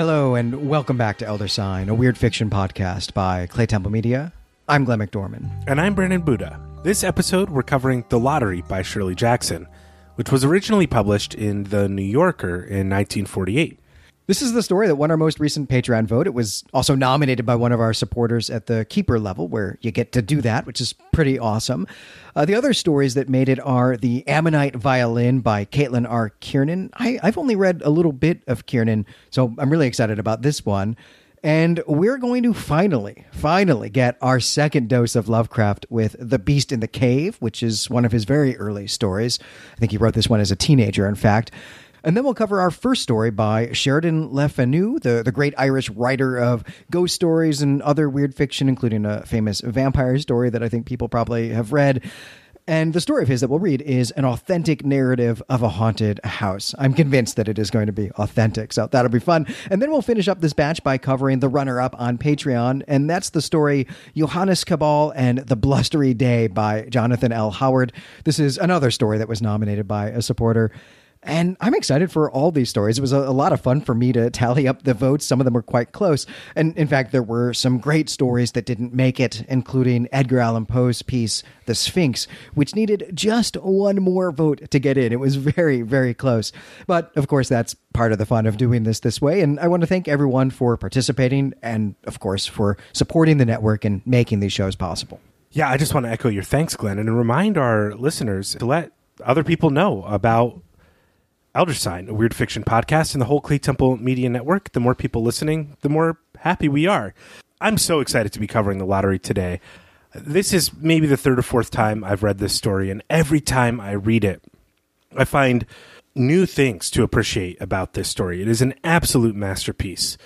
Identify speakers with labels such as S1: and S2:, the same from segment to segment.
S1: Hello, and welcome back to Elder Sign, a weird fiction podcast by Claytemple Media. I'm Glenn McDorman.
S2: And I'm Brandon Buddha. This episode, we're covering The Lottery by Shirley Jackson, which was originally published in The New Yorker in 1948.
S1: This is the story that won our most recent Patreon vote. It was also nominated by one of our supporters at the Keeper level, where you get to do that, which is pretty awesome. Uh, the other stories that made it are The Ammonite Violin by Caitlin R. Kiernan. I, I've only read a little bit of Kiernan, so I'm really excited about this one. And we're going to finally, finally get our second dose of Lovecraft with The Beast in the Cave, which is one of his very early stories. I think he wrote this one as a teenager, in fact. And then we'll cover our first story by Sheridan Le Fanu, the, the great Irish writer of ghost stories and other weird fiction, including a famous vampire story that I think people probably have read. And the story of his that we'll read is an authentic narrative of a haunted house. I'm convinced that it is going to be authentic, so that'll be fun. And then we'll finish up this batch by covering the runner up on Patreon, and that's the story Johannes Cabal and the Blustery Day by Jonathan L. Howard. This is another story that was nominated by a supporter. And I'm excited for all these stories. It was a, a, lot of fun for me to tally up the votes. Some of them were quite close. And in fact, there were some great stories that didn't make it, including Edgar Allan Poe's piece, The Sphinx, which needed just one more vote to get in. It was very, very close. But of course, that's part of the fun of doing this this way. And I want to thank everyone for participating and, of course, for supporting the network and making these shows possible.
S2: Yeah, I just want to echo your thanks, Glenn, and remind our listeners to let other people know about Elder Sign, a weird fiction podcast, and the whole Claytemple Media Network. The more people listening, the more happy we are. I'm so excited to be covering the lottery today. This is maybe the third or fourth time I've read this story, and every time I read it, I find new things to appreciate about this story. It is an absolute masterpiece.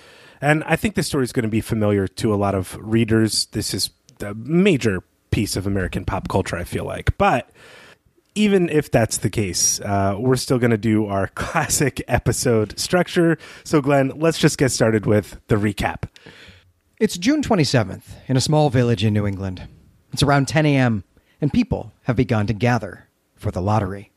S2: And I think this story is going to be familiar to a lot of readers. This is a major piece of American pop culture, I feel like. But even if that's the case, uh, we're still going to do our classic episode structure. So, Glenn, let's just get started with the recap.
S1: It's June 27th in a small village in New England. It's around 10 a.m., and people have begun to gather for the lottery.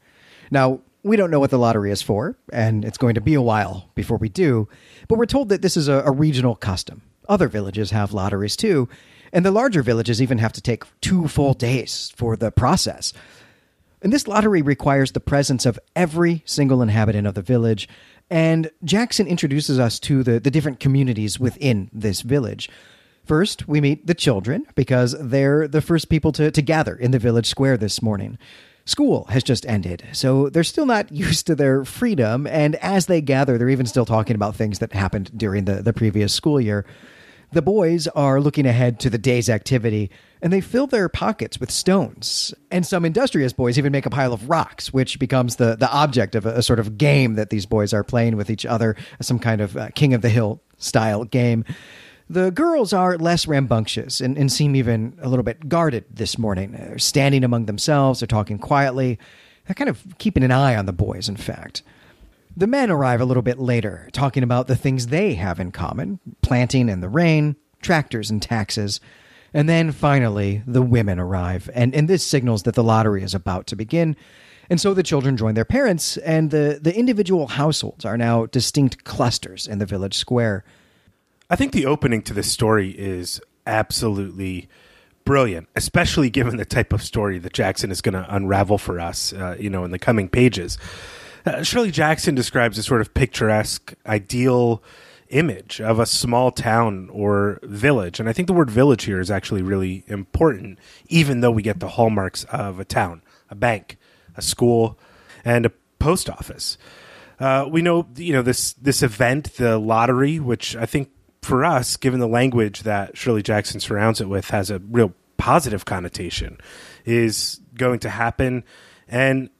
S1: Now, we don't know what the lottery is for, and it's going to be a while before we do, but we're told that this is a, a regional custom. Other villages have lotteries too, and the larger villages even have to take two full days for the process. And this lottery requires the presence of every single inhabitant of the village. And Jackson introduces us to the, the different communities within this village. First, we meet the children because they're the first people to, to gather in the village square this morning. School has just ended, so they're still not used to their freedom, and as they gather, they're even still talking about things that happened during the, the previous school year. The boys are looking ahead to the day's activity, and they fill their pockets with stones. And some industrious boys even make a pile of rocks, which becomes the, the object of a, a sort of game that these boys are playing with each other, some kind of uh, King of the Hill style game. The girls are less rambunctious and, and seem even a little bit guarded this morning. They're standing among themselves, they're talking quietly. They're kind of keeping an eye on the boys, in fact. The men arrive a little bit later, talking about the things they have in common planting and the rain, tractors and taxes. And then finally, the women arrive, and, and this signals that the lottery is about to begin. And so the children join their parents, and the, the individual households are now distinct clusters in the village square.
S2: I think the opening to this story is absolutely brilliant, especially given the type of story that Jackson is going to unravel for us, uh, you know, in the coming pages. Uh, Shirley Jackson describes a sort of picturesque, ideal image of a small town or village. And I think the word village here is actually really important, even though we get the hallmarks of a town, a bank, a school, and a post office. Uh, we know, you know, this this event, the lottery, which I think for us, given the language that Shirley Jackson surrounds it with, has a real positive connotation, is going to happen. And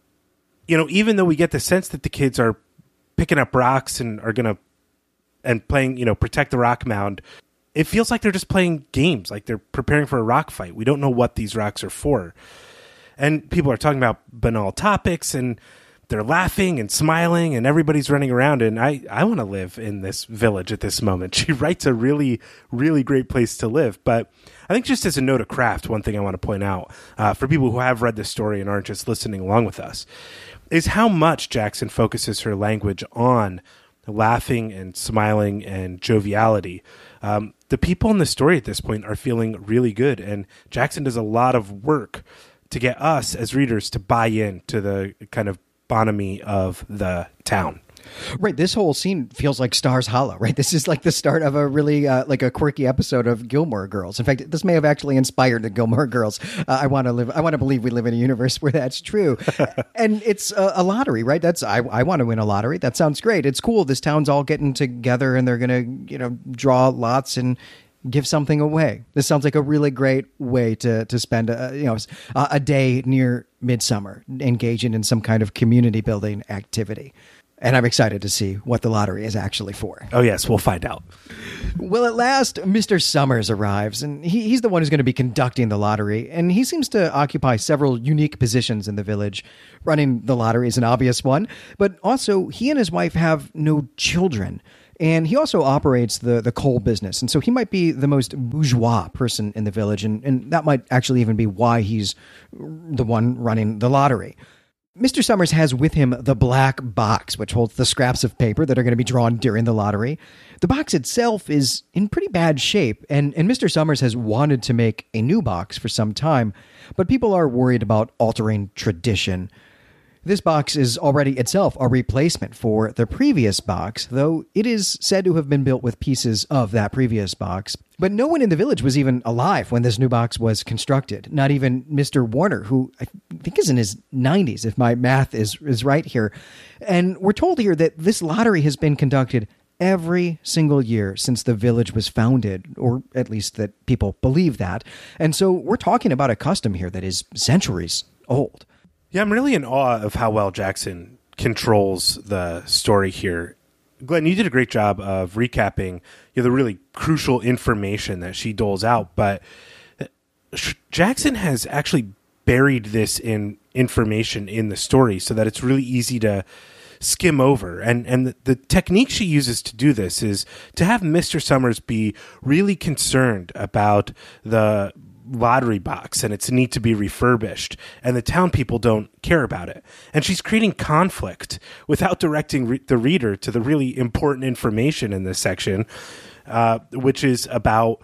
S2: you know, even though we get the sense that the kids are picking up rocks and are to and playing, you know, protect the rock mound, it feels like they're just playing games, like they're preparing for a rock fight. We don't know what these rocks are for. And people are talking about banal topics and they're laughing and smiling and everybody's running around and I, I want to live in this village at this moment. She writes a really, really great place to live. But I think just as a note of craft, one thing I want to point out uh, for people who have read this story and aren't just listening along with us is how much Jackson focuses her language on laughing and smiling and joviality. Um, the people in the story at this point are feeling really good, and Jackson does a lot of work to get us as readers to buy in to the kind of bonhomie of the town.
S1: Right. This whole scene feels like Stars Hollow, right? This is like the start of a really uh, like a quirky episode of Gilmore Girls. In fact, this may have actually inspired the Gilmore Girls. Uh, I want to live. I want to believe we live in a universe where that's true. and it's a, a, lottery, right? That's I, I want to win a lottery. That sounds great. It's cool. This town's all getting together and they're gonna you know draw lots and give something away. This sounds like a really great way to to spend a you know a, a day near midsummer, engaging in some kind of community building activity and I'm excited to see what the lottery is actually for.
S2: Oh, yes, we'll find out.
S1: Well, at last, Mr. Summers arrives, and he, he's the one who's going to be conducting the lottery, and he seems to occupy several unique positions in the village. Running the lottery is an obvious one, but also he and his wife have no children. And he also operates the, the coal business. And so he might be the most bourgeois person in the village. And, and that might actually even be why he's the one running the lottery. Mr. Summers has with him the black box, which holds the scraps of paper that are going to be drawn during the lottery. The box itself is in pretty bad shape, and, and Mr. Summers has wanted to make a new box for some time, but people are worried about altering tradition. This box is already itself a replacement for the previous box, though it is said to have been built with pieces of that previous box. But no one in the village was even alive when this new box was constructed. Not even Mr. Warner, who I think is in his 90s, if my math is, is right here. And we're told here that this lottery has been conducted every single year since the village was founded, or at least that people believe that. And so we're talking about a custom here that is centuries old.
S2: Yeah, I'm really in awe of how well Jackson controls the story here. Glenn, you did a great job of recapping you know, the really crucial information that she doles out, but uh, Jackson has actually buried this in information in the story so that it's really easy to skim over. And and the, the, technique she uses to do this is to have Mr. Summers be really concerned about the lottery box and its need to be refurbished and the town people don't care about it. And she's creating conflict without directing re- the reader to the really important information in this section uh, which is about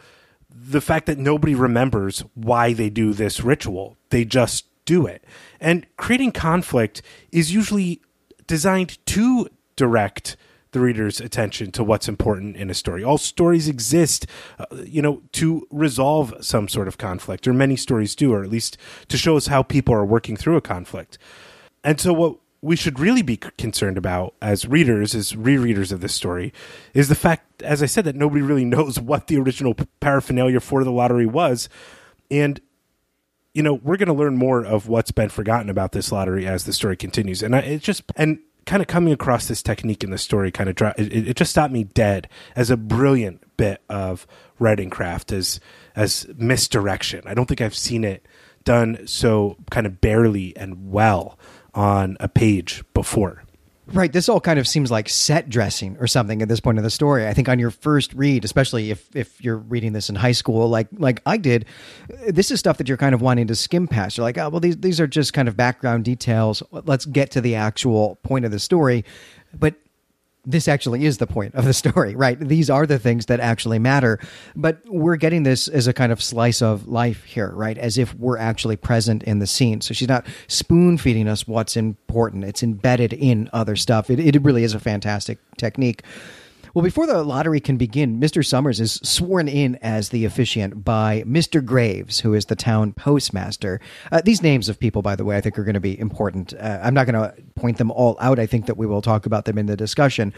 S2: the fact that nobody remembers why they do this ritual. They just do it. And creating conflict is usually designed to direct the reader's attention to what's important in a story. All stories exist, uh, you know, to resolve some sort of conflict, or many stories do, or at least to show us how people are working through a conflict. And so, what we should really be concerned about as readers, as rereaders of this story, is the fact, as I said, that nobody really knows what the original paraphernalia for the lottery was. And you know, we're going to learn more of what's been forgotten about this lottery as the story continues. And I, it just, and kind of coming across this technique in the story kind of it, it, just stopped me dead as a brilliant bit of writing craft as as misdirection. I don't think I've seen it done so kind of barely and well on a page before.
S1: Right. This all kind of seems like set dressing or something at this point in the story. I think on your first read, especially if if you're reading this in high school, like like I did, this is stuff that you're kind of wanting to skim past. You're like, oh well, these these are just kind of background details. Let's get to the actual point of the story. But this actually is the point of the story, right? These are the things that actually matter. But we're getting this as a kind of slice of life here, right? As if we're actually present in the scene. So she's not spoon feeding us what's important, it's embedded in other stuff. It, it really is a fantastic technique. Well, before the lottery can begin, Mr. Summers is sworn in as the officiant by Mr. Graves, who is the town postmaster. Uh, these names of people, by the way, I think are going to be important. Uh, I'm not going to point them all out. I think that we will talk about them in the discussion.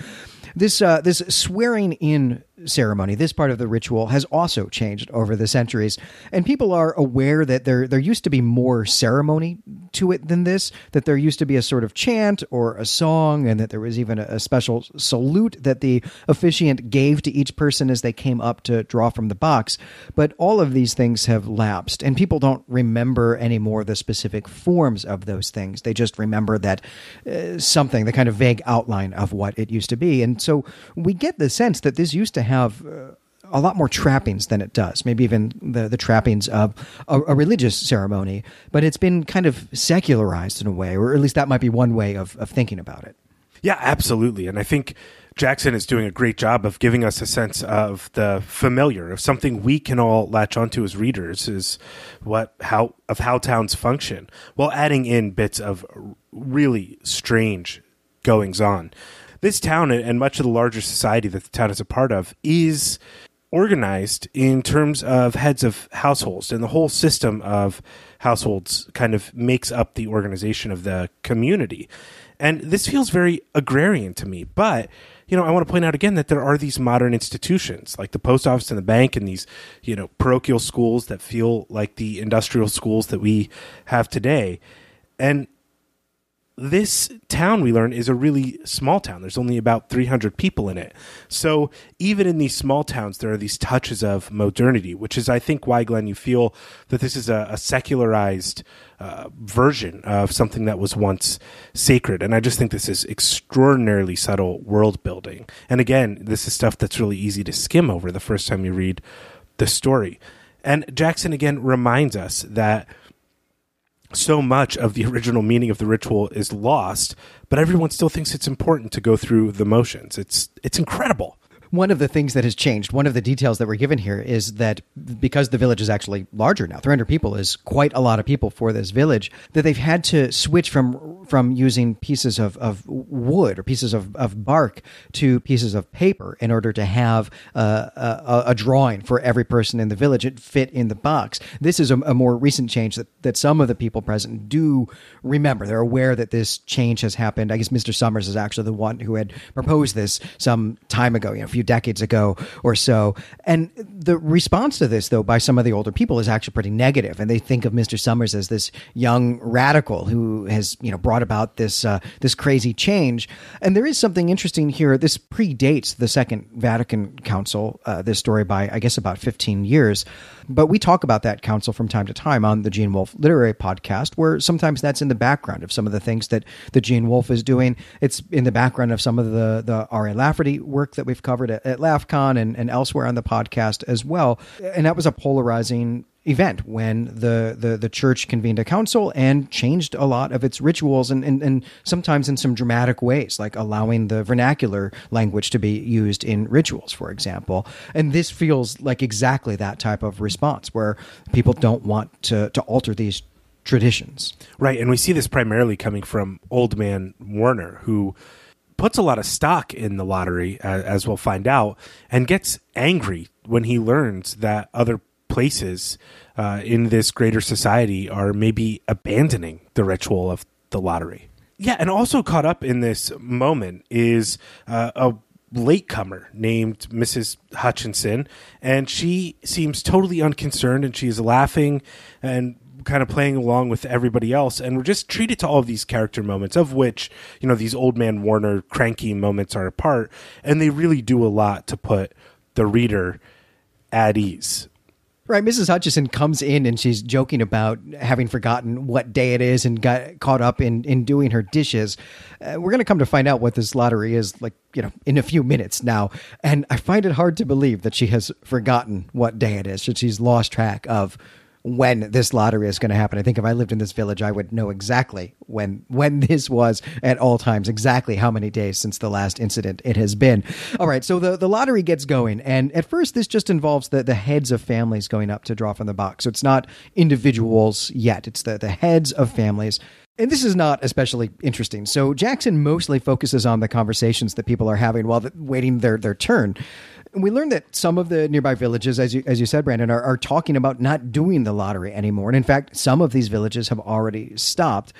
S1: This uh, this swearing in ceremony, this part of the ritual has also changed over the centuries, and people are aware that there there used to be more ceremony to it than this. That there used to be a sort of chant or a song, and that there was even a, a special salute that the officiant gave to each person as they came up to draw from the box. But all of these things have lapsed, and people don't remember anymore the specific forms of those things. They just remember that uh, something, the kind of vague outline of what it used to be, and so we get the sense that this used to have. Uh, a lot more trappings than it does, maybe even the, the trappings of a, a, religious ceremony, but it's been kind of secularized in a way, or at least that might be one way of, of thinking about it.
S2: Yeah, absolutely. And I think Jackson is doing a great job of giving us a sense of the familiar, of something we can all latch onto as readers, is what how of how towns function, while adding in bits of really strange goings on. This town and much of the larger society that the town is a part of is organized in terms of heads of households, and the whole system of households kind of makes up the organization of the community. And this feels very agrarian to me, but you know, I want to point out again that there are these modern institutions like the post office and the bank and these, you know, parochial schools that feel like the industrial schools that we have today. And this town we learn is a really small town. There's only about 300 people in it. So even in these small towns, there are these touches of modernity, which is, I think, why, Glenn, you feel that this is a, a secularized uh, version of something that was once sacred. And I just think this is extraordinarily subtle world building. And again, this is stuff that's really easy to skim over the first time you read the story. And Jackson again reminds us that so much of the original meaning of the ritual is lost, but everyone still thinks it's important to go through the motions. It's it's incredible
S1: one of the things that has changed, one of the details that we're given here is that because the village is actually larger now, 300 people is quite a lot of people for this village, that they've had to switch from from using pieces of, of wood or pieces of, of bark to pieces of paper in order to have uh, a, a, drawing for every person in the village. It fit in the box. This is a, a more recent change that, that some of the people present do remember. They're aware that this change has happened. I guess Mr. Summers is actually the one who had proposed this some time ago, you know, few decades ago or so. And the response to this, though, by some of the older people is actually pretty negative, and they think of Mr. Summers as this young radical who has, you know, brought about this uh, this crazy change. And there is something interesting here. This predates the Second Vatican Council. Uh, this story by, I guess, about fifteen years. But we talk about that council from time to time on the Gene Wolfe Literary Podcast, where sometimes that's in the background of some of the things that the Gene Wolfe is doing. It's in the background of some of the the R.A. Lafferty work that we've covered at, at LAFCON and, and elsewhere on the podcast as well. And that was a polarizing event when the, the, the church convened a council and changed a lot of its rituals and, and, and sometimes in some dramatic ways, like allowing the vernacular language to be used in rituals, for example. And this feels like exactly that type of response where people don't want to, to alter these traditions.
S2: Right. And we see this primarily coming from old man Warner, who puts a lot of stock in the lottery, as we'll find out, and gets angry when he learns that other places uh, in this greater society are maybe abandoning the ritual of the lottery. Yeah, and also caught up in this moment is uh, a latecomer named Mrs. Hutchinson, and she seems totally unconcerned and she's laughing and kind of playing along with everybody else. And we're just treated to all of these character moments, of which, you know, these old man Warner cranky moments are a part, and they really do a lot to put the reader at ease.
S1: Right, Mrs. Hutchinson comes in and she's joking about having forgotten what day it is and got caught up in in doing her dishes. Uh, we're going to come to find out what this lottery is like, you know, in a few minutes now. And I find it hard to believe that she has forgotten what day it is. That she's lost track of when this lottery is going to happen. I think if I lived in this village, I would know exactly when when this was at all times, exactly how many days since the last incident it has been. All right, so the, the lottery gets going, and at first this just involves the, the heads of families going up to draw from the box. So it's not individuals yet; it's the the heads of families. And this is not especially interesting. So Jackson mostly focuses on the conversations that people are having while waiting their, their turn. And we learned that some of the nearby villages, as you, as you said, Brandon, are, are talking about not doing the lottery anymore. And in fact, some of these villages have already stopped.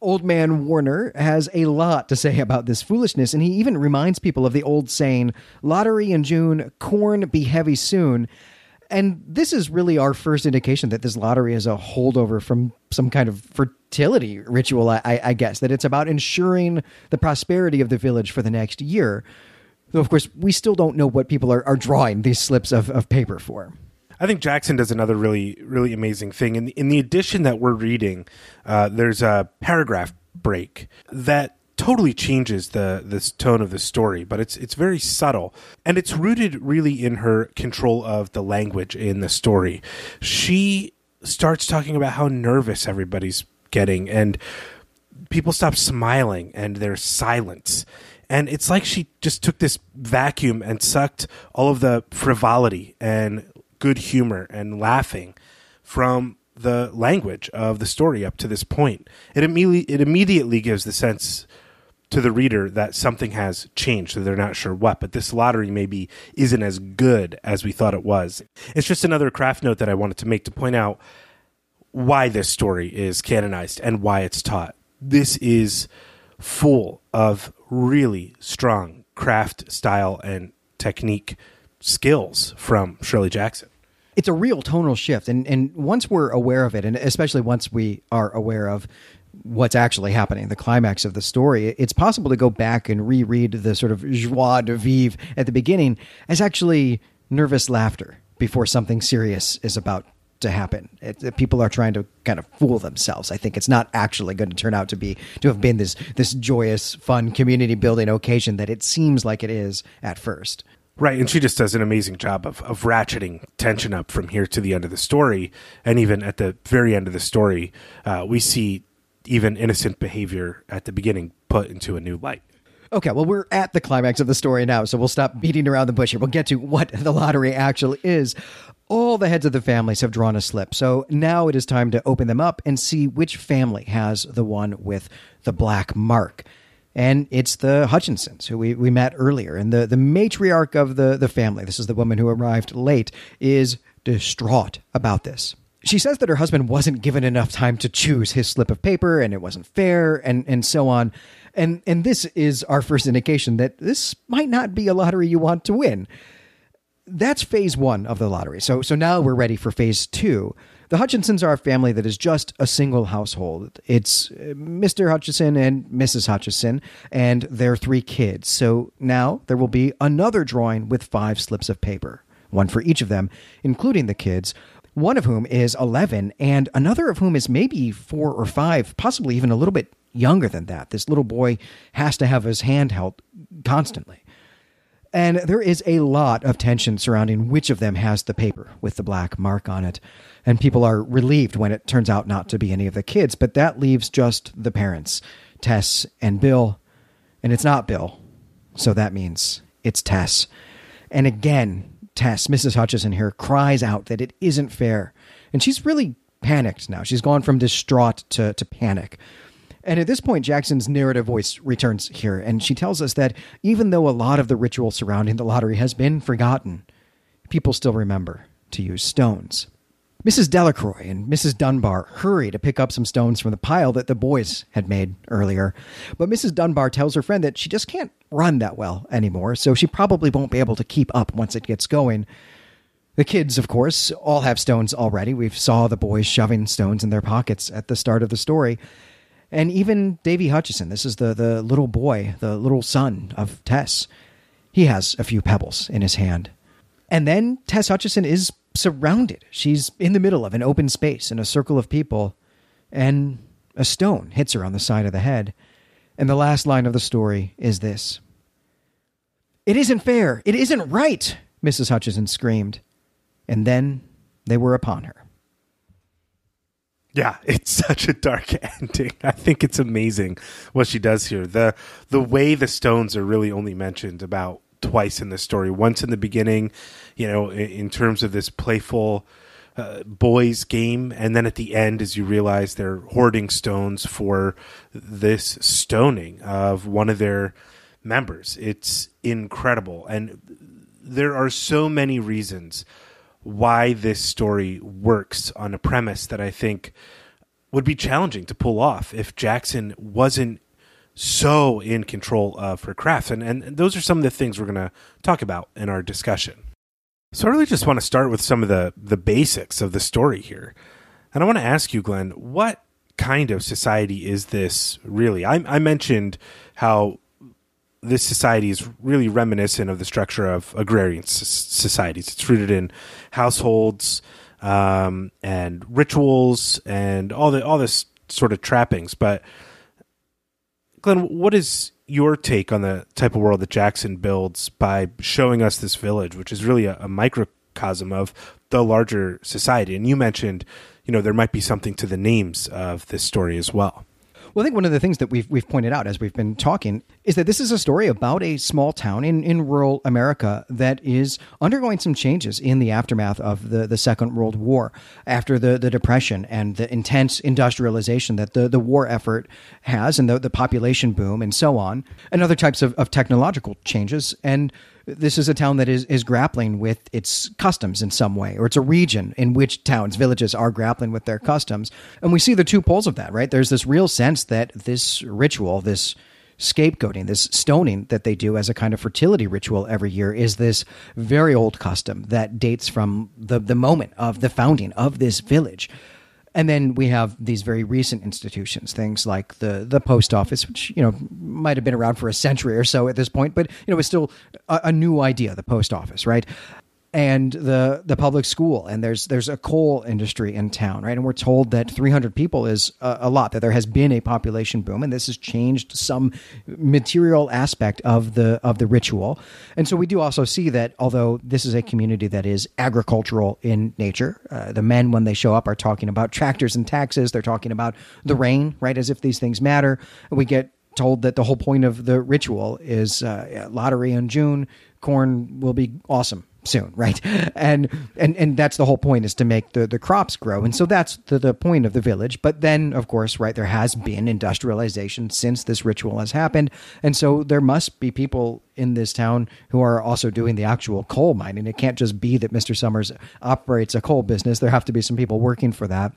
S1: Old man Warner has a lot to say about this foolishness, and he even reminds people of the old saying, lottery in June, corn be heavy soon. And this is really our first indication that this lottery is a holdover from some kind of fertility ritual, I, I guess, that it's about ensuring the prosperity of the village for the next year. Though, of course, we still don't know what people are, are drawing these slips of, of paper for.
S2: I think Jackson does another really, really amazing thing. In the, in the edition that we're reading, uh, there's a paragraph break that totally changes the this tone of the story, but it's it's very subtle and it's rooted really in her control of the language in the story. She starts talking about how nervous everybody's getting and people stop smiling and there's silence And it's like she just took this vacuum and sucked all of the frivolity and good humor and laughing from the language of the story up to this point. It immediately it immediately gives the sense to the reader that something has changed, so they're not sure what. But this lottery maybe isn't as good as we thought it was. It's just another craft note that I wanted to make to point out why this story is canonized and why it's taught. This is full of really strong craft style and technique skills from Shirley Jackson.
S1: It's a real tonal shift and and once we're aware of it and especially once we are aware of what's actually happening, the climax of the story, it's possible to go back and reread the sort of joie de vivre at the beginning as actually nervous laughter before something serious is about to happen. It, people are trying to kind of fool themselves. I think it's not actually going to turn out to be to have been this this joyous, fun community building occasion that it seems like it is at first.
S2: Right, and she just does an amazing job of, of ratcheting tension up from here to the end of the story, and even at the very end of the story, uh, we see even innocent behavior at the beginning put into a new light.
S1: Okay, well, we're at the climax of the story now, so we'll stop beating around the bush here. We'll get to what the lottery actually is. All the heads of the families have drawn a slip, so now it is time to open them up and see which family has the one with the black mark. And it's the Hutchinsons, who we, we met earlier. And the, the matriarch of the, the family, this is the woman who arrived late, is distraught about this she says that her husband wasn't given enough time to choose his slip of paper and it wasn't fair and, and so on. And, and this is our first indication that this might not be a lottery you want to win. That's phase one of the lottery. So, so now we're ready for phase two. The Hutchinsons are a family that is just a single household. It's uh, Mr. Hutchinson and Mrs. Hutchinson and their three kids. So now there will be another drawing with five slips of paper, one for each of them, including the kids, one of whom is 11, and another of whom is maybe four or five, possibly even a little bit younger than that. This little boy has to have his hand held constantly. And there is a lot of tension surrounding which of them has the paper with the black mark on it. And people are relieved when it turns out not to be any of the kids, but that leaves just the parents, Tess and Bill. And it's not Bill, so that means it's Tess. And again, Tess, Mrs. Hutchinson here, cries out that it isn't fair. And she's really panicked now. She's gone from distraught to, to panic. And at this point, Jackson's narrative voice returns here, and she tells us that even though a lot of the ritual surrounding the lottery has been forgotten, people still remember to use stones. Mrs. Delacroix and Mrs. Dunbar hurry to pick up some stones from the pile that the boys had made earlier. But Mrs. Dunbar tells her friend that she just can't run that well anymore, so she probably won't be able to keep up once it gets going. The kids, of course, all have stones already. We saw the boys shoving stones in their pockets at the start of the story. And even Davy Hutchinson, this is the, the little boy, the little son of Tess, he has a few pebbles in his hand. And then Tess Hutchinson is surrounded. She's in the middle of an open space in a circle of people, and a stone hits her on the side of the head. And the last line of the story is this It isn't fair. It isn't right, Mrs. Hutchinson screamed. And then they were upon her.
S2: Yeah, it's such a dark ending. I think it's amazing what she does here. The the way the stones are really only mentioned about twice in the story. Once in the beginning, you know, in, in terms of this playful uh, boys game, and then at the end, as you realize they're hoarding stones for this stoning of one of their members. It's incredible, and there are so many reasons why this story works on a premise that I think would be challenging to pull off if Jackson wasn't so in control of her craft. And, and those are some of the things we're going to talk about in our discussion. So I really just want to start with some of the, the basics of the story here. And I want to ask you, Glenn, what kind of society is this really? I, I mentioned how this society is really reminiscent of the structure of agrarian societies. It's rooted in households um, and rituals and all the all this sort of trappings. But Glenn, what is your take on the type of world that Jackson builds by showing us this village, which is really a, a microcosm of the larger society? And you mentioned, you know, there might be something to the names of this story as well.
S1: Well, I think one of the things that we've we've pointed out as we've been talking is that this is a story about a small town in, in rural America that is undergoing some changes in the aftermath of the, the Second World War, after the, the Depression and the intense industrialization that the, the war effort has, and the, the population boom, and so on, and other types of, of technological changes. And this is a town that is, is grappling with its customs in some way, or it's a region in which towns, villages are grappling with their customs. And we see the two poles of that, right? There's this real sense that this ritual, this scapegoating, this stoning that they do as a kind of fertility ritual every year is this very old custom that dates from the, the moment of the founding of this village. And then we have these very recent institutions, things like the the post office, which you know might have been around for a century or so at this point, but you know it's still a, a new idea, the post office, right? And the the public school. And there's there's a coal industry in town right? And we're told that 300 people is a, a, lot that there has been a population boom and this has changed some material aspect of the of the ritual. And so we do also see that although this is a community that is agricultural in nature uh, the men when they show up are talking about tractors and taxes. They're talking about the rain right as if these things matter. We get told that the whole point of the ritual is uh, lottery in June. Corn will be awesome soon, right? And and and that's the whole point is to make the the crops grow, and so that's the the point of the village. But then, of course, right there has been industrialization since this ritual has happened, and so there must be people in this town who are also doing the actual coal mining. It can't just be that Mr. Summers operates a coal business. There have to be some people working for that.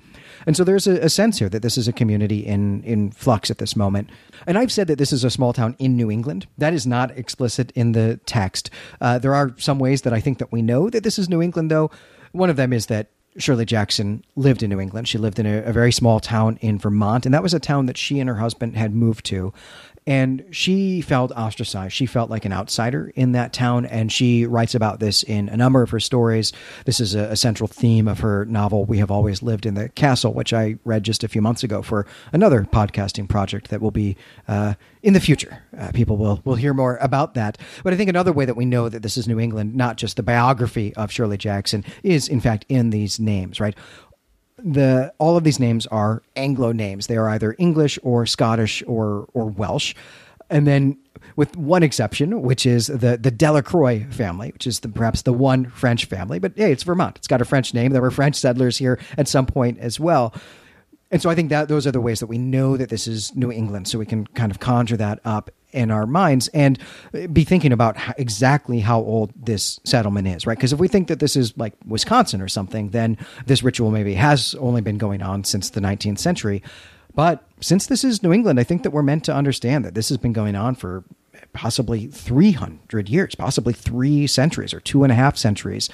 S1: And so there's a, a, sense here that this is a community in, in flux at this moment. And I've said that this is a small town in New England. That is not explicit in the text. Uh, there are some ways that I think that we know that this is New England, though. One of them is that Shirley Jackson lived in New England. She lived in a, a, very small town in Vermont, and that was a town that she and her husband had moved to and she felt ostracized. She felt like an outsider in that town, and she writes about this in a number of her stories. This is a, a, central theme of her novel, We Have Always Lived in the Castle, which I read just a few months ago for another podcasting project that will be uh, in the future. Uh, people will, will hear more about that. But I think another way that we know that this is New England, not just the biography of Shirley Jackson, is in fact in these names, right? The all of these names are Anglo names. They are either English or Scottish or or Welsh, and then with one exception, which is the the Delacroix family, which is the, perhaps the one French family. But hey, it's Vermont. It's got a French name. There were French settlers here at some point as well. And so I think that those are the ways that we know that this is New England. So we can kind of conjure that up in our minds and be thinking about how, exactly how old this settlement is, right? Because if we think that this is like Wisconsin or something, then this ritual maybe has only been going on since the 19th century. But since this is New England, I think that we're meant to understand that this has been going on for possibly 300 years, possibly three centuries or two and a half centuries,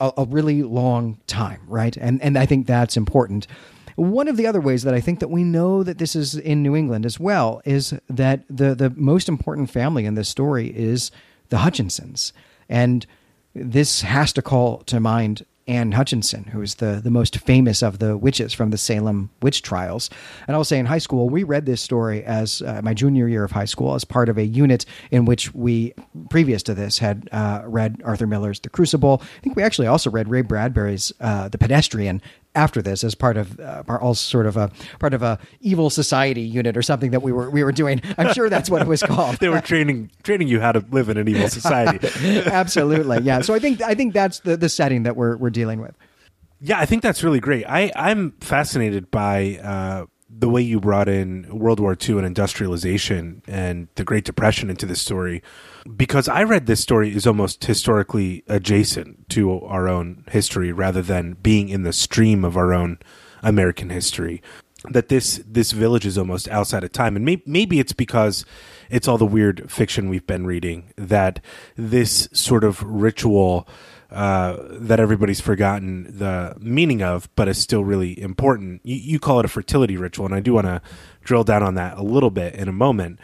S1: a, a really long time, right? And and I think that's important. One of the other ways that I think that we know that this is in New England as well is that the the most important family in this story is the Hutchinsons. And this has to call to mind Anne Hutchinson, who is the, the most famous of the witches from the Salem witch trials. And I will say in high school, we read this story as uh, my junior year of high school as part of a unit in which we, previous to this, had uh, read Arthur Miller's The Crucible. I think we actually also read Ray Bradbury's uh, The Pedestrian after this as part of uh, all sort of a part of a evil society unit or something that we were we were doing. I'm sure that's what it was called.
S2: they were training training you how to live in an evil society.
S1: Absolutely, yeah. So I think I think that's the the setting that we're we're dealing with.
S2: Yeah, I think that's really great. I I'm fascinated by. Uh, the way you brought in World War II and industrialization and the Great Depression into this story, because I read this story is almost historically adjacent to our own history rather than being in the stream of our own American history. That this this village is almost outside of time, and may, maybe it's because it's all the weird fiction we've been reading that this sort of ritual uh, that everybody's forgotten the meaning of, but is still really important. You, you call it a fertility ritual, and I do want to drill down on that a little bit in a moment.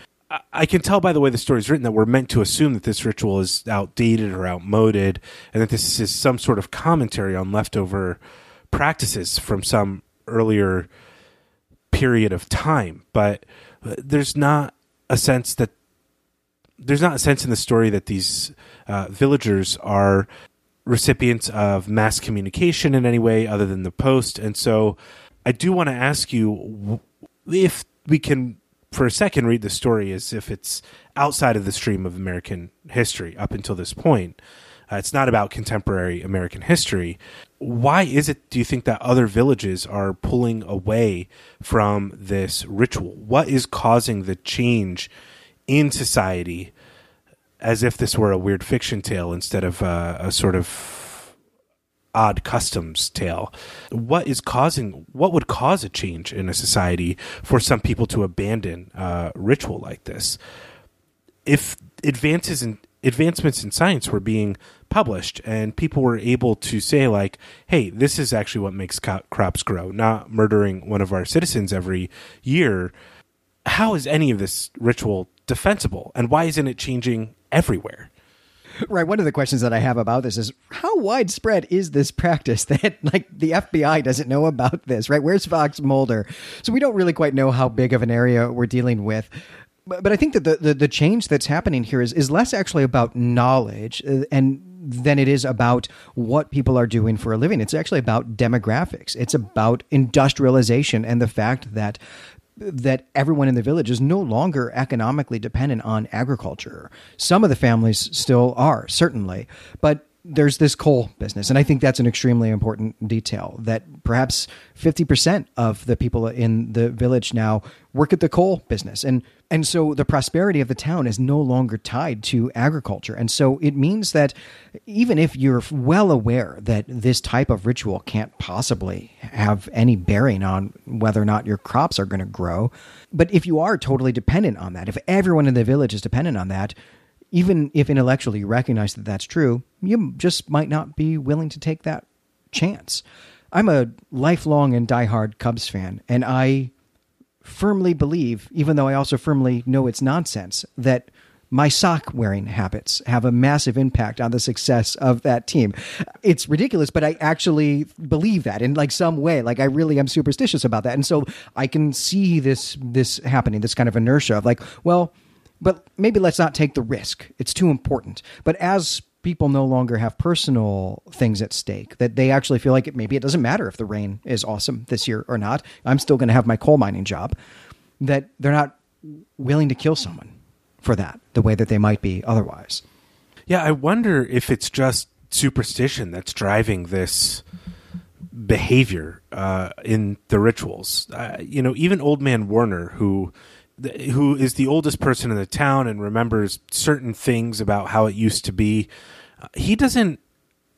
S2: I, can tell by the way the story is written that we're meant to assume that this ritual is outdated or outmoded, and that this is some sort of commentary on leftover practices from some earlier period of time. But there's not a sense that there's not a sense in the story that these uh, villagers are recipients of mass communication in any way other than the post. And so I do want to ask you if we can for a second read the story as if it's outside of the stream of American history up until this point. Uh, it's not about contemporary American history. Why is it, do you think, that other villages are pulling away from this ritual? What is causing the change in society as if this were a weird fiction tale instead of uh, a sort of odd customs tale? What is causing, what would cause a change in a society for some people to abandon uh, ritual like this? If advances in advancements in science were being published and people were able to say like hey this is actually what makes co- crops grow not murdering one of our citizens every year how is any of this ritual defensible and why isn't it changing everywhere
S1: Right. One of the questions that I have about this is how widespread is this practice that like the FBI doesn't know about this, right? Where's Fox Mulder? So we don't really quite know how big of an area we're dealing with. But, but I think that the, the, the change that's happening here is, is less actually about knowledge uh, and than it is about what people are doing for a living. It's actually about demographics. It's about industrialization and the fact that that everyone in the village is no longer economically dependent on agriculture. Some of the families still are, certainly, but there's this coal business. And I think that's an extremely important detail that perhaps 50% of the people in the village now work at the coal business. And, and so the prosperity of the town is no longer tied to agriculture. And so it means that even if you're well aware that this type of ritual can't possibly have any bearing on whether or not your crops are going to grow, but if you are totally dependent on that, if everyone in the village is dependent on that, even if intellectually you recognize that that's true, you just might not be willing to take that chance. I'm a lifelong and diehard Cubs fan, and I firmly believe, even though I also firmly know it's nonsense, that my sock wearing habits have a massive impact on the success of that team. It's ridiculous, but I actually believe that in like some way. Like I really am superstitious about that. And so I can see this this happening, this kind of inertia of like, well, but maybe let's not take the risk. It's too important. But as people no longer have personal things at stake, that they actually feel like it, maybe it doesn't matter if the rain is awesome this year or not. I'm still going to have my coal mining job. That they're not willing to kill someone for that the way that they might be otherwise.
S2: Yeah, I wonder if it's just superstition that's driving this behavior uh, in the rituals. Uh, you know, even Old Man Warner, who who is the oldest person in the town and remembers certain things about how it used to be. Uh, he doesn't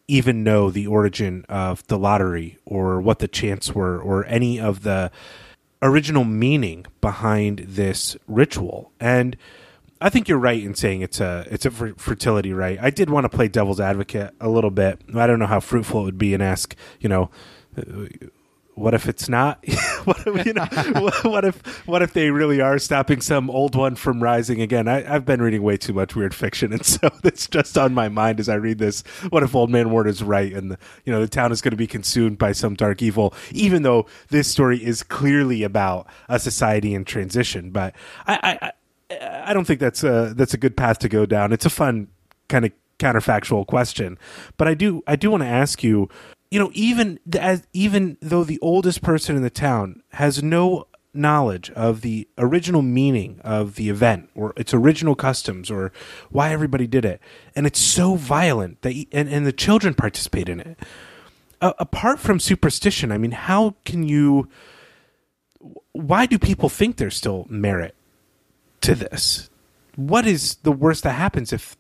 S2: even know the origin of the lottery or what the chants were or any of the original meaning behind this ritual. And I think you're rite in saying it's a it's a fertility right. I did want to play devil's advocate a little bit. I don't know how fruitful it would be and ask, you know, what if it's not? what, if, you know, what, if what if they really are stopping some old one from rising again? I, have been reading way too much weird fiction, and so it's just on my mind as I read this. What if Old Man Ward is right, and the, you know the town is going to be consumed by some dark evil? Even though this story is clearly about a society in transition, but I I, I don't think that's a that's a good path to go down. It's a fun kind of counterfactual question, but I do I do want to ask you you know, even as even though the oldest person in the town has no knowledge of the original meaning of the event or its original customs or why everybody did it, and it's so violent that and, and the children participate in it. Apart from superstition, I mean, how can you? Why do people think there's still merit to this? What is the worst that happens if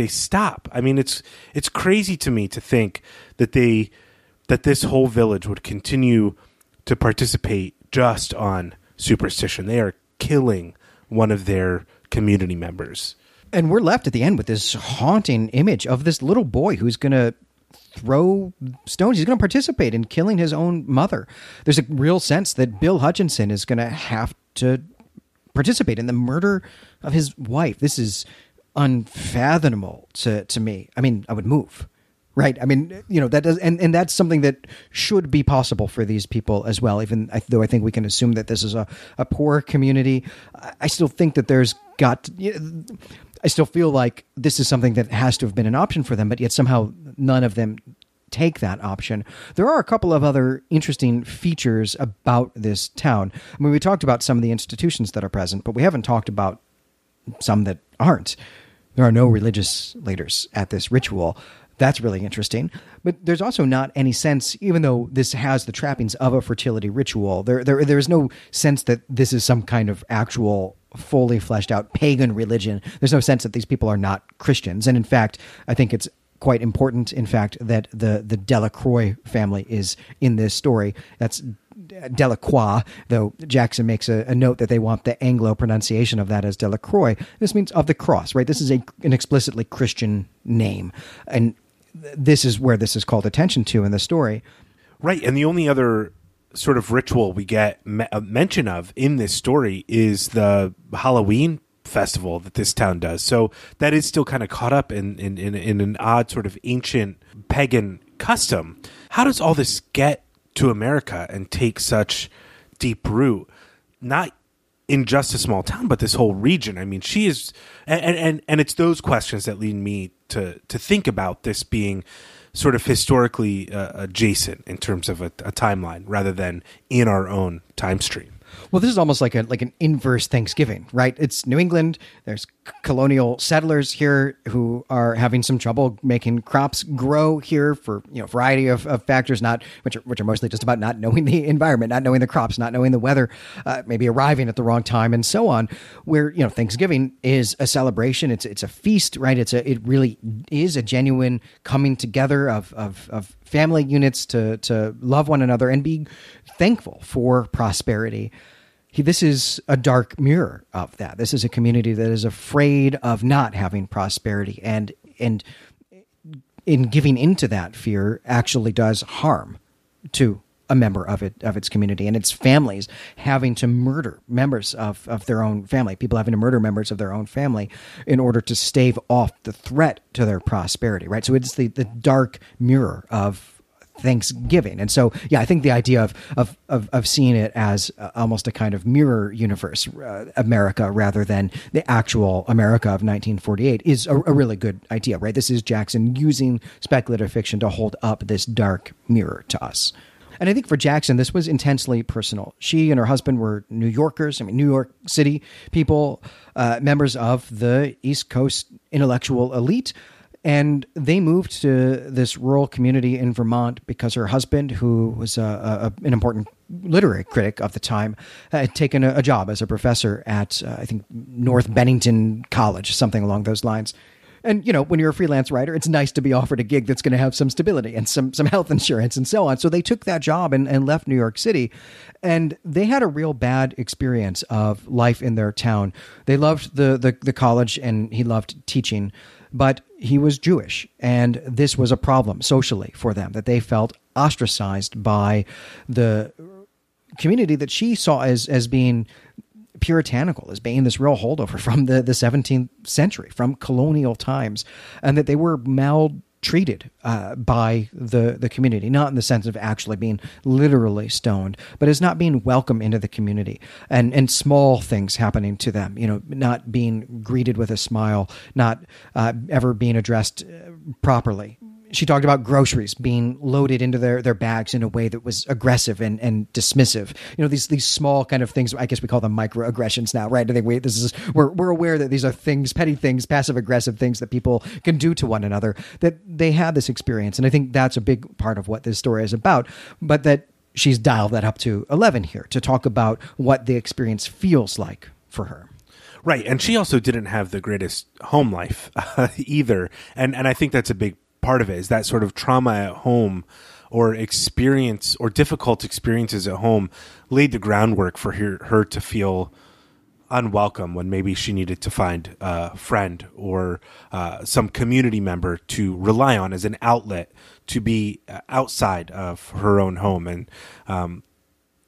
S2: they stop. I mean, it's it's crazy to me to think that they that this whole village would continue to participate just on superstition. They are killing one of their community members.
S1: And we're left at the end with this haunting image of this little boy who's going to throw stones. He's going to participate in killing his own mother. There's a real sense that Bill Hutchinson is going to have to participate in the murder of his wife. This is unfathomable to, to me. I mean, I would move. Right. I mean, you know, that does, and, and that's something that should be possible for these people as well. Even though I think we can assume that this is a, a poor community, I still think that there's got, I still feel like this is something that has to have been an option for them, but yet somehow none of them take that option. There are a couple of other interesting features about this town. I mean, we talked about some of the institutions that are present, but we haven't talked about some that aren't. There are no religious leaders at this ritual. That's really interesting. But there's also not any sense, even though this has the trappings of a fertility ritual, there, there there's no sense that this is some kind of actual fully fleshed out pagan religion. There's no sense that these people are not Christians. And in fact, I think it's quite important, in fact, that the the Delacroix family is in this story. That's Delacroix, though Jackson makes a, a, note that they want the Anglo pronunciation of that as Delacroix. This means of the cross, right? This is a, an explicitly Christian name. And this is where this is called attention to in the story.
S2: Right. And the only other sort of ritual we get me- uh, mention of in this story is the Halloween festival that this town does. So that is still kind of caught up in, in, in, in an odd sort of ancient pagan custom. How does all this get to America and take such deep root? Not in just a small town, but this whole region. I mean, she is, and and and it's those questions that lead me to to think about this being sort of historically uh, adjacent in terms of a, a timeline rather than in our own time stream.
S1: Well, this is almost like a like an inverse Thanksgiving, right? It's New England. There's colonial settlers here who are having some trouble making crops grow here for you know variety of, of factors, not which are, which are mostly just about not knowing the environment, not knowing the crops, not knowing the weather, uh, maybe arriving at the wrong time, and so on. Where you know Thanksgiving is a celebration. It's it's a feast, right? It's a it really is a genuine coming together of of, of family units to to love one another and be thankful for prosperity. He, this is a dark mirror of that. This is a community that is afraid of not having prosperity, and and in giving into that fear actually does harm to a member of it of its community and its families having to murder members of, of their own family people having to murder members of their own family in order to stave off the threat to their prosperity right so it's the, the dark mirror of Thanksgiving. And so, yeah, I think the idea of of of, of seeing it as uh, almost a kind of mirror universe uh, America rather than the actual America of 1948 is a, a, really good idea, right? This is Jackson using speculative fiction to hold up this dark mirror to us. And I think for Jackson, this was intensely personal. She and her husband were New Yorkers, I mean, New York City people, uh, members of the East Coast intellectual elite. And they moved to this rural community in Vermont because her husband, who was a, a, an important literary critic of the time, had taken a, a job as a professor at, uh, I think, North Bennington College, something along those lines. And you know, when you're a freelance writer, it's nice to be offered a gig that's going to have some stability and some some health insurance and so on. So they took that job and, and left New York City, and they had a real bad experience of life in their town. They loved the the, the college, and he loved teaching but he was Jewish, and this was a problem socially for them that they felt ostracized by the community that she saw as as being puritanical, as being this real holdover from the, the 17th century, from colonial times, and that they were mal treated uh, by the the community, not in the sense of actually being literally stoned, but as not being welcome into the community, and and small things happening to them, you know, not being greeted with a smile, not uh, ever being addressed uh, properly, she talked about groceries being loaded into their, their bags in a way that was aggressive and, and dismissive. You know, these these small kind of things. I guess we call them microaggressions now, right? I think we this is we're we're aware that these are things, petty things, passive aggressive things that people can do to one another. That they had this experience, and I think that's a big part of what this story is about. But that she's dialed that up to eleven here to talk about what the experience feels like for her.
S2: Right, and she also didn't have the greatest home life uh, either, and and I think that's a big part of it is that sort of trauma at home or experience or difficult experiences at home laid the groundwork for her, her to feel unwelcome when maybe she needed to find a friend or uh, some community member to rely on as an outlet to be outside of her own home. And um,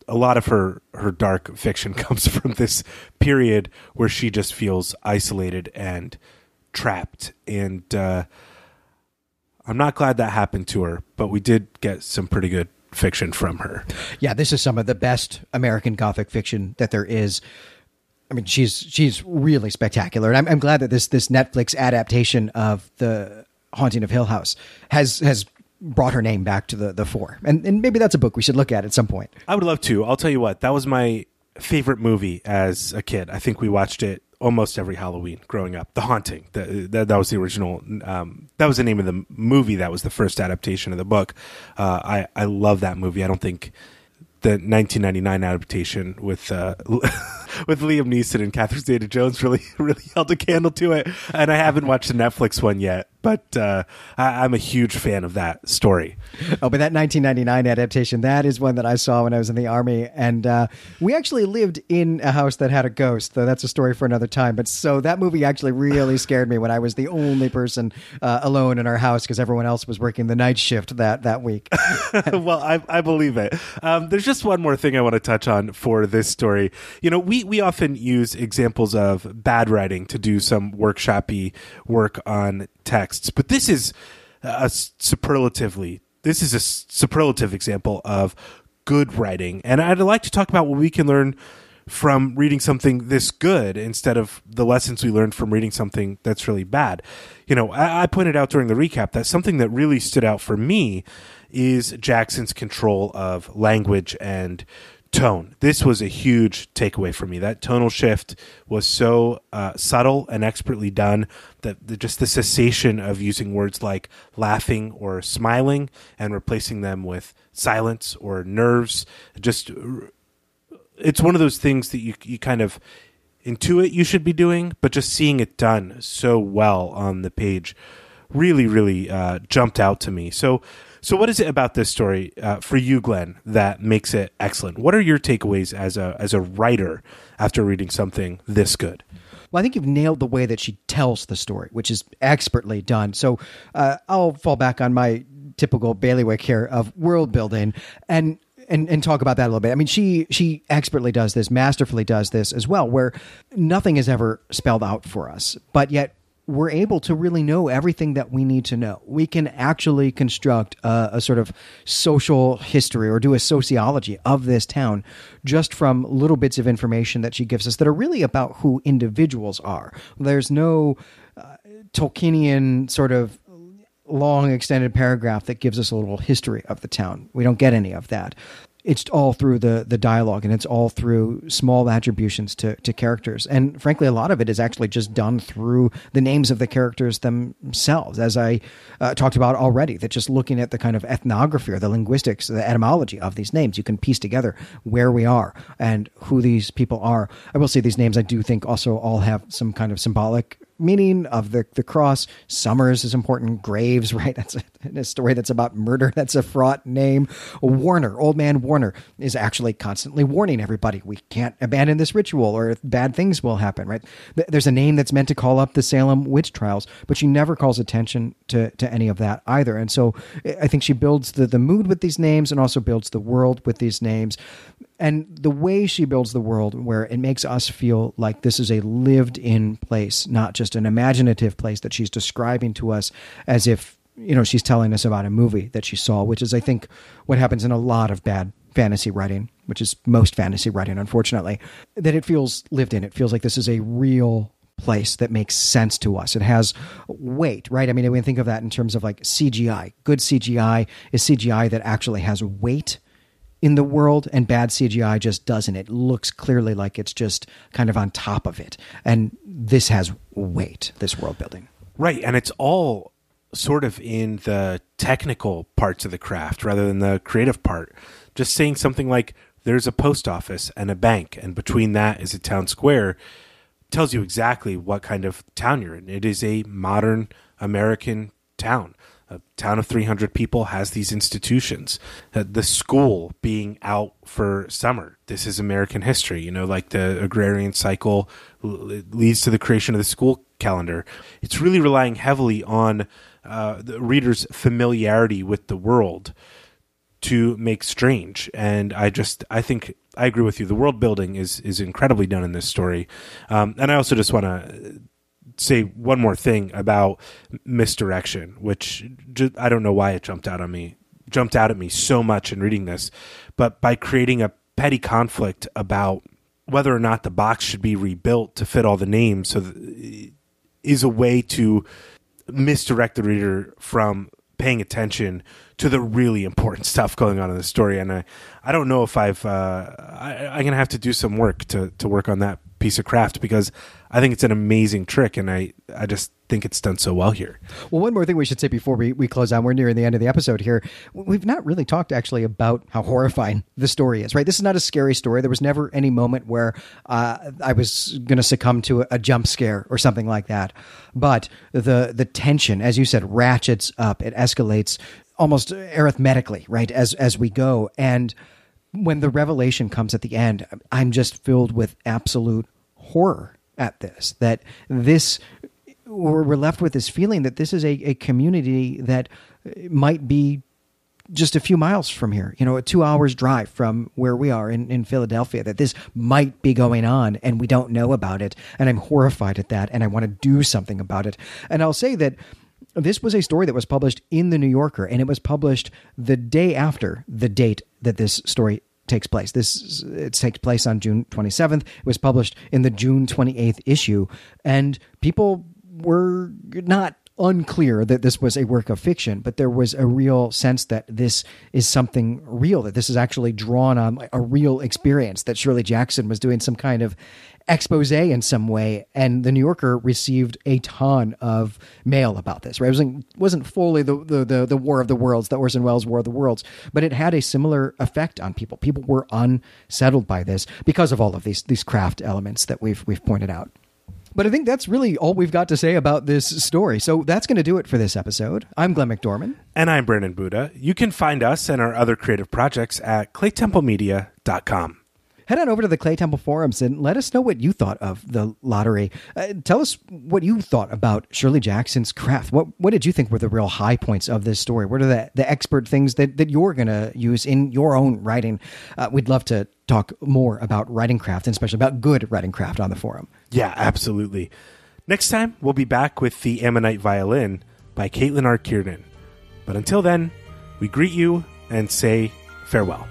S2: a lot of her her dark fiction comes from this period where she just feels isolated and trapped and uh, I'm not glad that happened to her, but we did get some pretty good fiction from her.
S1: Yeah, this is some of the best American Gothic fiction that there is. I mean, she's she's really spectacular, and I'm, I'm glad that this this Netflix adaptation of the Haunting of Hill House has has brought her name back to the, the fore. And, and maybe that's a book we should look at at some point.
S2: I would love to. I'll tell you what, that was my favorite movie as a kid. I think we watched it almost every Halloween growing up. The Haunting. The, that, that was the original. Um, that was the name of the movie. That was the first adaptation of the book. Uh, I I love that movie. I don't think the 1999 adaptation with uh, with Liam Neeson and Catherine Zeta-Jones really really held a candle to it. And I haven't watched the Netflix one yet, but uh, I, am a huge fan of that story.
S1: Oh, but that 1999 adaptation, that is one that I saw when I was in the army, and uh, we actually lived in a house that had a ghost. Though that's a story for another time. But so that movie actually really scared me when I was the only person uh, alone in our house because everyone else was working the night shift that that week.
S2: well, I, I, believe it. Um, there's just one more thing I want to touch on for this story. You know, we we often use examples of bad writing to do some workshoppy work on texts, but this is a superlatively this is a superlative example of good writing, and I'd like to talk about what we can learn from reading something this good instead of the lessons we learned from reading something that's really bad. You know, I, I pointed out during the recap that something that really stood out for me is Jackson's control of language and tone. This was a huge takeaway for me. That tonal shift was so uh, subtle and expertly done that the, just the cessation of using words like laughing or smiling and replacing them with silence or nerves. Just it's one of those things that you you kind of intuit you should be doing, but just seeing it done so well on the page really really uh, jumped out to me. So so, what is it about this story uh, for you, Glenn, that makes it excellent? What are your takeaways as a as a writer after reading something this good?
S1: Well, I think you've nailed the way that she tells the story, which is expertly done. So, uh, I'll fall back on my typical bailiwick here of world building and and, and talk about that a little bit. I mean, she she expertly does this, masterfully does this as well, where nothing is ever spelled out for us, but yet we're able to really know everything that we need to know. We can actually construct a, a, sort of social history or do a sociology of this town just from little bits of information that she gives us that are really about who individuals are. There's no uh, Tolkienian sort of long extended paragraph that gives us a little history of the town. We don't get any of that it's all through the the dialogue and it's all through small attributions to to characters. And frankly a lot of it is actually just done through the names of the characters themselves as i uh, talked about already that just looking at the kind of ethnography or the linguistics the etymology of these names you can piece together where we are and who these people are. I will say these names i do think also all have some kind of symbolic meaning of the, the cross. Summers is important. Graves, right? That's a, a, story that's about murder. That's a fraught name. Warner, old man Warner, is actually constantly warning everybody we can't abandon this ritual or bad things will happen, right? There's a name that's meant to call up the Salem witch trials, but she never calls attention to, to any of that either. And so I think she builds the, the mood with these names and also builds the world with these names and the way she builds the world where it makes us feel like this is a lived in place not just an imaginative place that she's describing to us as if you know she's telling us about a movie that she saw which is i think what happens in a lot of bad fantasy writing which is most fantasy writing unfortunately that it feels lived in it feels like this is a real place that makes sense to us. It has weight, right? I mean, we think of that in terms of like CGI. Good CGI is CGI that actually has weight in the world, and bad CGI just doesn't. It looks clearly like it's just kind of on top of it. And this has weight, this world building.
S2: Right. And it's all sort of in the technical parts of the craft rather than the creative part. Just saying something like, there's a post office and a bank, and between that is a town square, tells you exactly what kind of town you're in. It is a modern American town a town of 300 people has these institutions. Uh, the school being out for summer. This is American history. You know, like the agrarian cycle leads to the creation of the school calendar. It's really relying heavily on uh, the reader's familiarity with the world to make strange. And I just, I think I agree with you. The world building is is incredibly done in this story. Um, and I also just want to say one more thing about misdirection, which just, I don't know why it jumped out on me, jumped out at me so much in reading this, but by creating a petty conflict about whether or not the box should be rebuilt to fit all the names, so is a way to misdirect the reader from paying attention to the really important stuff going on in the story. And I, I don't know if I've, uh, I, I'm going to have to do some work to, to work on that piece of craft because I think it's an amazing trick. And I, I just think it's done so well here.
S1: Well, one more thing we should say before we, we close out, we're nearing the end of the episode here. We've not really talked actually about how horrifying the story is, right? This is not a scary story. There was never any moment where uh, I was going to succumb to a, a jump scare or something like that. But the the tension, as you said, ratchets up. It escalates almost arithmetically, right? As as we go, and when the revelation comes at the end, I'm just filled with absolute horror at this. That this we're left with this feeling that this is a, a community that might be just a few miles from here, you know, a two hours drive from where we are in, in Philadelphia, that this might be going on and we don't know about it. And I'm horrified at that and I want to do something about it. And I'll say that this was a story that was published in the New Yorker and it was published the day after the date that this story takes place. This uh, it takes place on June 27th. It was published in the June 28th issue and people were not unclear that this was a work of fiction, but there was a real sense that this is something real, that this is actually drawn on a real experience, that Shirley Jackson was doing some kind of expose in some way. And the New Yorker received a ton of mail about this, right? It wasn't, wasn't fully the, the, the, the War of the Worlds, the Orson Welles War of the Worlds, but it had a similar effect on people. People were unsettled by this because of all of these, these craft elements that we've, we've pointed out. But I think that's really all we've got to say about this story. So that's going to do it for this episode. I'm Glenn McDorman.
S2: And I'm Brandon Buddha. You can find us and our other creative projects at claytemplemedia.com
S1: head on over to the Claytemple forums and let us know what you thought of the lottery. Uh, tell us what you thought about Shirley Jackson's craft. What what did you think were the real high points of this story? What are the, the expert things that, that you're going to use in your own writing? Uh, we'd love to talk more about writing craft and especially about good writing craft on the forum.
S2: Yeah, absolutely. Next time, we'll be back with The Ammonite Violin by Caitlin R. Kiernan. But until then, we greet you and say farewell.